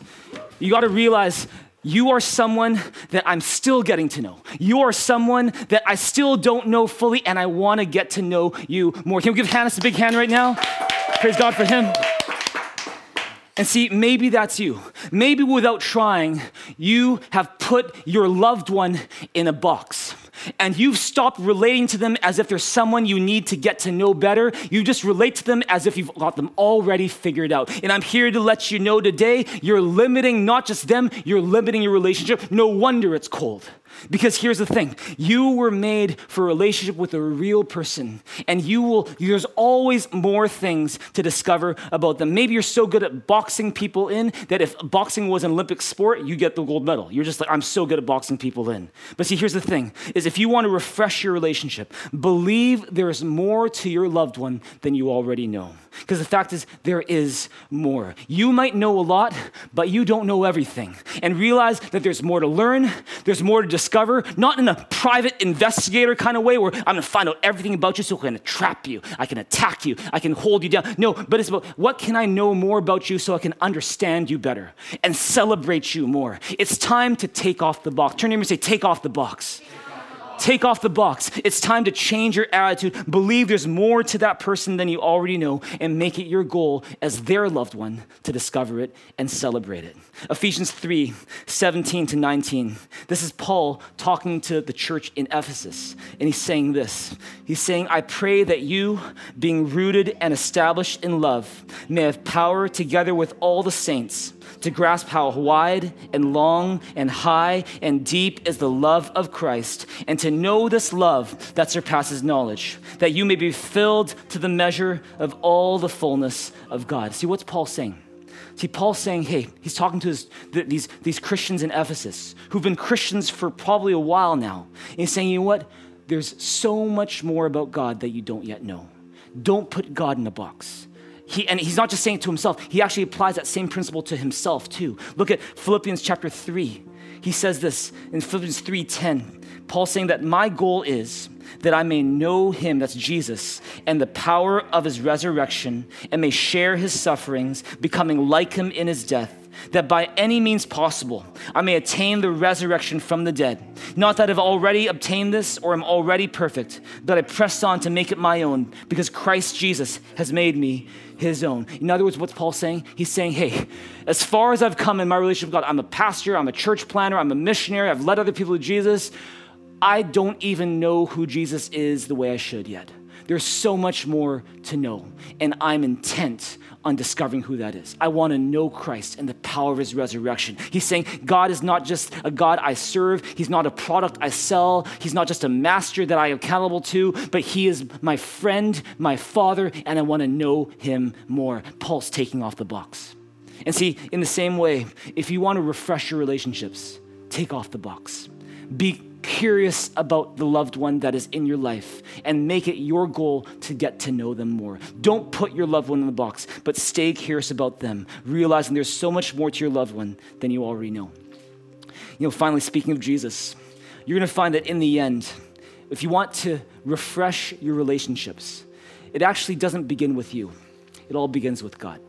You got to realize you are someone that I'm still getting to know. You are someone that I still don't know fully, and I want to get to know you more. Can we give Hannes a big hand right now? Praise God for him. And see, maybe that's you. Maybe without trying, you have put your loved one in a box and you've stopped relating to them as if they're someone you need to get to know better. You just relate to them as if you've got them already figured out. And I'm here to let you know today you're limiting not just them, you're limiting your relationship. No wonder it's cold. Because here's the thing you were made for a relationship with a real person, and you will, there's always more things to discover about them. Maybe you're so good at boxing people in that if boxing was an Olympic sport, you get the gold medal. You're just like, I'm so good at boxing people in. But see, here's the thing is if you want to refresh your relationship, believe there's more to your loved one than you already know. Because the fact is, there is more. You might know a lot, but you don't know everything. And realize that there's more to learn, there's more to discover, not in a private investigator kind of way where I'm gonna find out everything about you so I can trap you, I can attack you, I can hold you down. No, but it's about what can I know more about you so I can understand you better and celebrate you more. It's time to take off the box. Turn to him and say, Take off the box. Take off the box. It's time to change your attitude. Believe there's more to that person than you already know and make it your goal as their loved one to discover it and celebrate it. Ephesians 3 17 to 19. This is Paul talking to the church in Ephesus, and he's saying this. He's saying, I pray that you, being rooted and established in love, may have power together with all the saints to grasp how wide and long and high and deep is the love of Christ, and to know this love that surpasses knowledge, that you may be filled to the measure of all the fullness of God. See, what's Paul saying? See, Paul's saying, hey, he's talking to his, these, these Christians in Ephesus who've been Christians for probably a while now. And he's saying, you know what? There's so much more about God that you don't yet know. Don't put God in a box. He, and he's not just saying it to himself, he actually applies that same principle to himself too. Look at Philippians chapter 3. He says this in Philippians 3:10. Paul saying that my goal is that I may know him, that's Jesus, and the power of his resurrection, and may share his sufferings, becoming like him in his death, that by any means possible I may attain the resurrection from the dead. Not that I've already obtained this or am already perfect, but I press on to make it my own, because Christ Jesus has made me his own. In other words, what's Paul saying? He's saying, hey, as far as I've come in my relationship with God, I'm a pastor, I'm a church planner, I'm a missionary, I've led other people to Jesus. I don't even know who Jesus is the way I should yet. There's so much more to know, and I'm intent on discovering who that is. I want to know Christ and the power of his resurrection. He's saying God is not just a God I serve, he's not a product I sell, he's not just a master that I am accountable to, but he is my friend, my father, and I want to know him more. Paul's taking off the box. And see, in the same way, if you want to refresh your relationships, take off the box. Be curious about the loved one that is in your life and make it your goal to get to know them more. Don't put your loved one in the box, but stay curious about them, realizing there's so much more to your loved one than you already know. you know, finally, speaking of Jesus, you're going to find that in the end, if you want to refresh your relationships, it actually doesn't begin with you, it all begins with God.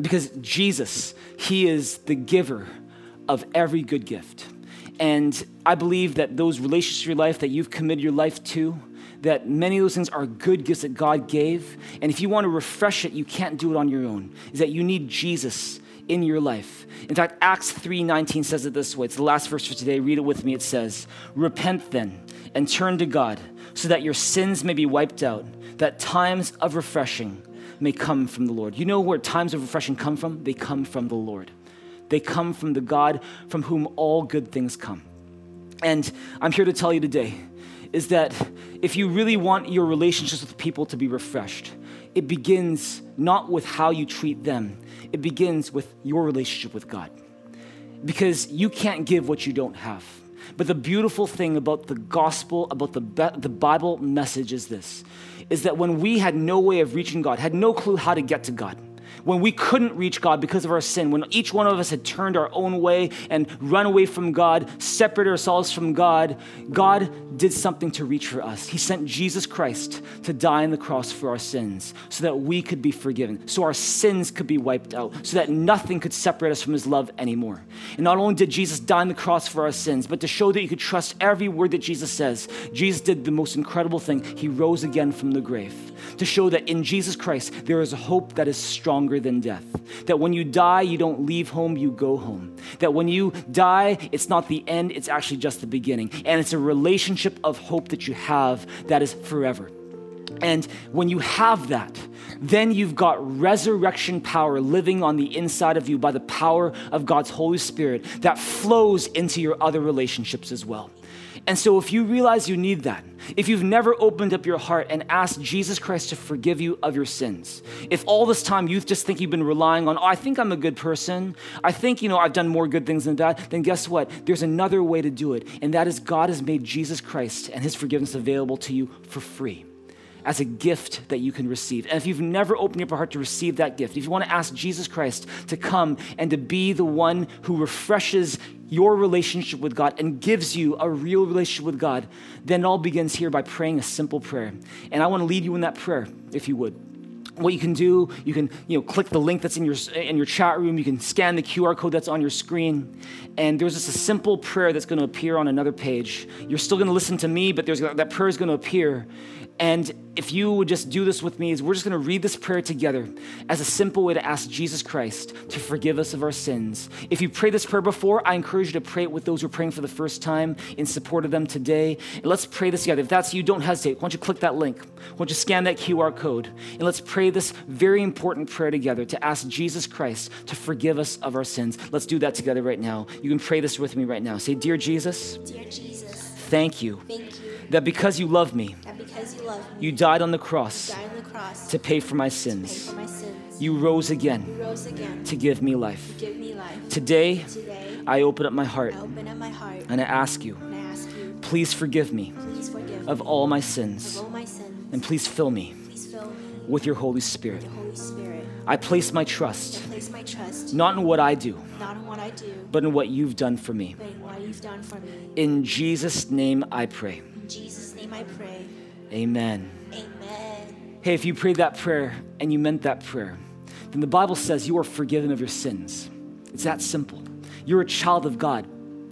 Because Jesus, He is the giver of every good gift. And I believe that those relationships in your life that you've committed your life to, that many of those things are good gifts that God gave. And if you want to refresh it, you can't do it on your own. Is that you need Jesus in your life. In fact, Acts 3:19 says it this way. It's the last verse for today. Read it with me. It says, "Repent then and turn to God, so that your sins may be wiped out, that times of refreshing may come from the Lord." You know where times of refreshing come from? They come from the Lord. They come from the God from whom all good things come. And I'm here to tell you today is that if you really want your relationships with people to be refreshed, it begins not with how you treat them, it begins with your relationship with God. Because you can't give what you don't have. But the beautiful thing about the gospel, about the, the Bible message is this is that when we had no way of reaching God, had no clue how to get to God, when we couldn't reach God because of our sin, when each one of us had turned our own way and run away from God, separated ourselves from God, God did something to reach for us. He sent Jesus Christ to die on the cross for our sins so that we could be forgiven, so our sins could be wiped out, so that nothing could separate us from His love anymore. And not only did Jesus die on the cross for our sins, but to show that you could trust every word that Jesus says, Jesus did the most incredible thing. He rose again from the grave to show that in Jesus Christ there is a hope that is stronger than death. That when you die, you don't leave home, you go home. That when you die, it's not the end, it's actually just the beginning. And it's a relationship of hope that you have that is forever. And when you have that, then you've got resurrection power living on the inside of you by the power of God's Holy Spirit that flows into your other relationships as well. And so, if you realize you need that, if you've never opened up your heart and asked Jesus Christ to forgive you of your sins, if all this time you just think you've been relying on, oh, I think I'm a good person, I think, you know, I've done more good things than that, then guess what? There's another way to do it. And that is God has made Jesus Christ and his forgiveness available to you for free as a gift that you can receive. And if you've never opened up your heart to receive that gift, if you want to ask Jesus Christ to come and to be the one who refreshes your relationship with God and gives you a real relationship with God, then it all begins here by praying a simple prayer. And I want to lead you in that prayer, if you would. What you can do you can you know click the link that's in your in your chat room. You can scan the qr code that's on your screen. And there's just a simple prayer that's going to appear on another page. You're still going to listen to me but there's that prayer is going to appear and if you would just do this with me, is we're just going to read this prayer together as a simple way to ask Jesus Christ to forgive us of our sins. If you prayed this prayer before, I encourage you to pray it with those who are praying for the first time in support of them today. And let's pray this together. If that's you, don't hesitate. Why don't you click that link? Why don't you scan that QR code? And let's pray this very important prayer together to ask Jesus Christ to forgive us of our sins. Let's do that together right now. You can pray this with me right now. Say, Dear Jesus, Dear Jesus, thank you, thank you that because you love me, because you love me, you died on the cross died on the cross to pay for my pay sins. for my sins. You rose again You rose again to give me life. give me life. Today, Today, I open up my heart I open up my heart and I ask you, I ask you, please forgive me please forgive of me all my of sins all my sins. and please fill me Please fill me with your Holy Spirit. with your Holy Spirit. I place my trust place my trust not in what I do, not in what I do, but in what you've done for me. but in what you've done for me. In Jesus' name I pray. In Jesus' name I pray. Amen. Amen. Hey, if you prayed that prayer and you meant that prayer, then the Bible says you are forgiven of your sins. It's that simple. You're a child of God.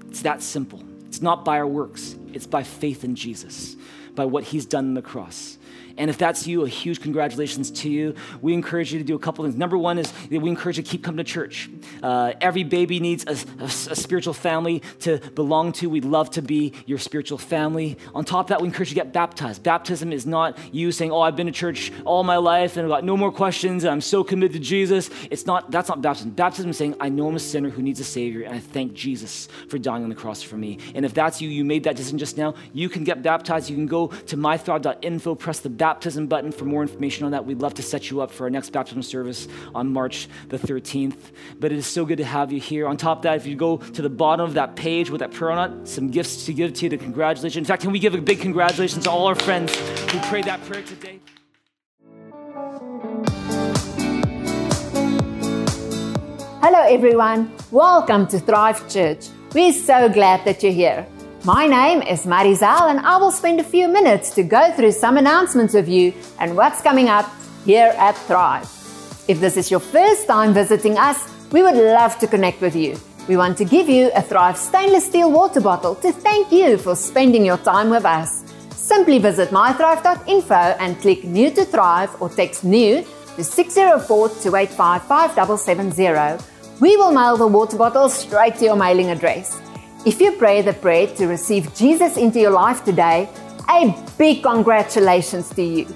It's that simple. It's not by our works, it's by faith in Jesus, by what he's done on the cross. And if that's you, a huge congratulations to you. We encourage you to do a couple things. Number one is we encourage you to keep coming to church. Uh, every baby needs a, a- a spiritual family to belong to. We'd love to be your spiritual family. On top of that, we encourage you to get baptized. Baptism is not you saying, "Oh, I've been to church all my life and I've got no more questions and I'm so committed to Jesus." It's not. That's not baptism. Baptism is saying, "I know I'm a sinner who needs a savior, and I thank Jesus for dying on the cross for me." And if that's you, you made that decision just now. You can get baptized. You can go to mythrive.info, press the baptism button for more information on that. We'd love to set you up for our next baptism service on March the 13th. But it is so good to have you here. On top of that, if you go to the bottom of that page with that prayer on it, some gifts to give to you to congratulations. In fact, can we give a big congratulations to all our friends who prayed that prayer today? Hello, everyone. Welcome to Thrive Church. We're so glad that you're here. My name is Marizal, and I will spend a few minutes to go through some announcements with you and what's coming up here at Thrive. If this is your first time visiting us, we would love to connect with you. We want to give you a Thrive stainless steel water bottle to thank you for spending your time with us. Simply visit mythrive.info and click New to Thrive or text New to 604 285 5770. We will mail the water bottle straight to your mailing address. If you pray the prayer to receive Jesus into your life today, a big congratulations to you.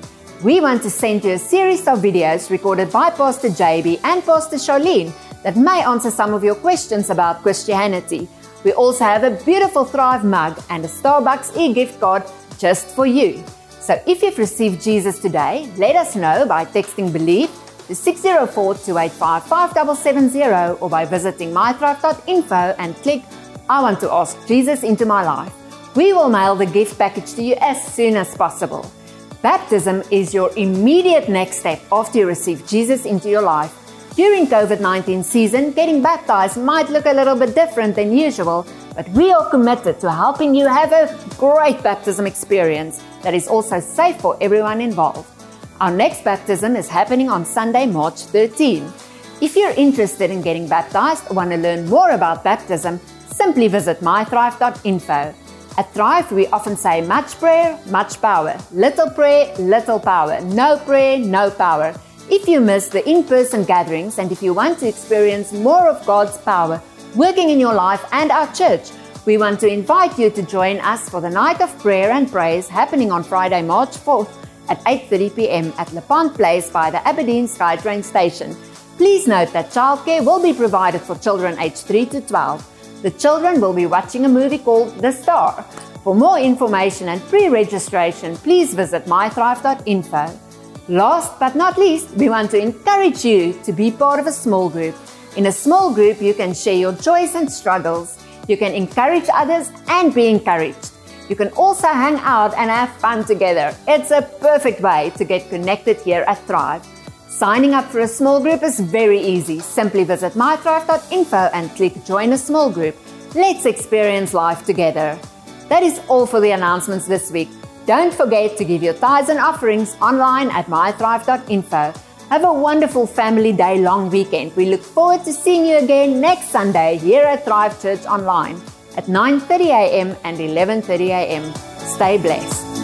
We want to send you a series of videos recorded by Pastor JB and Pastor Charlene that may answer some of your questions about Christianity. We also have a beautiful Thrive mug and a Starbucks e gift card just for you. So if you've received Jesus today, let us know by texting Believe to 604 285 5770 or by visiting mythrive.info and click I want to ask Jesus into my life. We will mail the gift package to you as soon as possible. Baptism is your immediate next step after you receive Jesus into your life. During COVID 19 season, getting baptized might look a little bit different than usual, but we are committed to helping you have a great baptism experience that is also safe for everyone involved. Our next baptism is happening on Sunday, March 13. If you're interested in getting baptized or want to learn more about baptism, simply visit mythrive.info. At Thrive, we often say much prayer, much power. Little prayer, little power. No prayer, no power. If you miss the in person gatherings and if you want to experience more of God's power working in your life and our church, we want to invite you to join us for the night of prayer and praise happening on Friday, March 4th at 8:30 p.m. at LePont Place by the Aberdeen SkyTrain station. Please note that childcare will be provided for children aged 3 to 12. The children will be watching a movie called The Star. For more information and pre-registration, please visit mythrive.info. Last but not least, we want to encourage you to be part of a small group. In a small group, you can share your joys and struggles. You can encourage others and be encouraged. You can also hang out and have fun together. It's a perfect way to get connected here at Thrive. Signing up for a small group is very easy. Simply visit mythrive.info and click Join a Small Group. Let's experience life together. That is all for the announcements this week. Don't forget to give your tithes and offerings online at mythrive.info. Have a wonderful family day long weekend. We look forward to seeing you again next Sunday here at Thrive Church Online at 9:30 a.m. and 11:30 a.m. Stay blessed.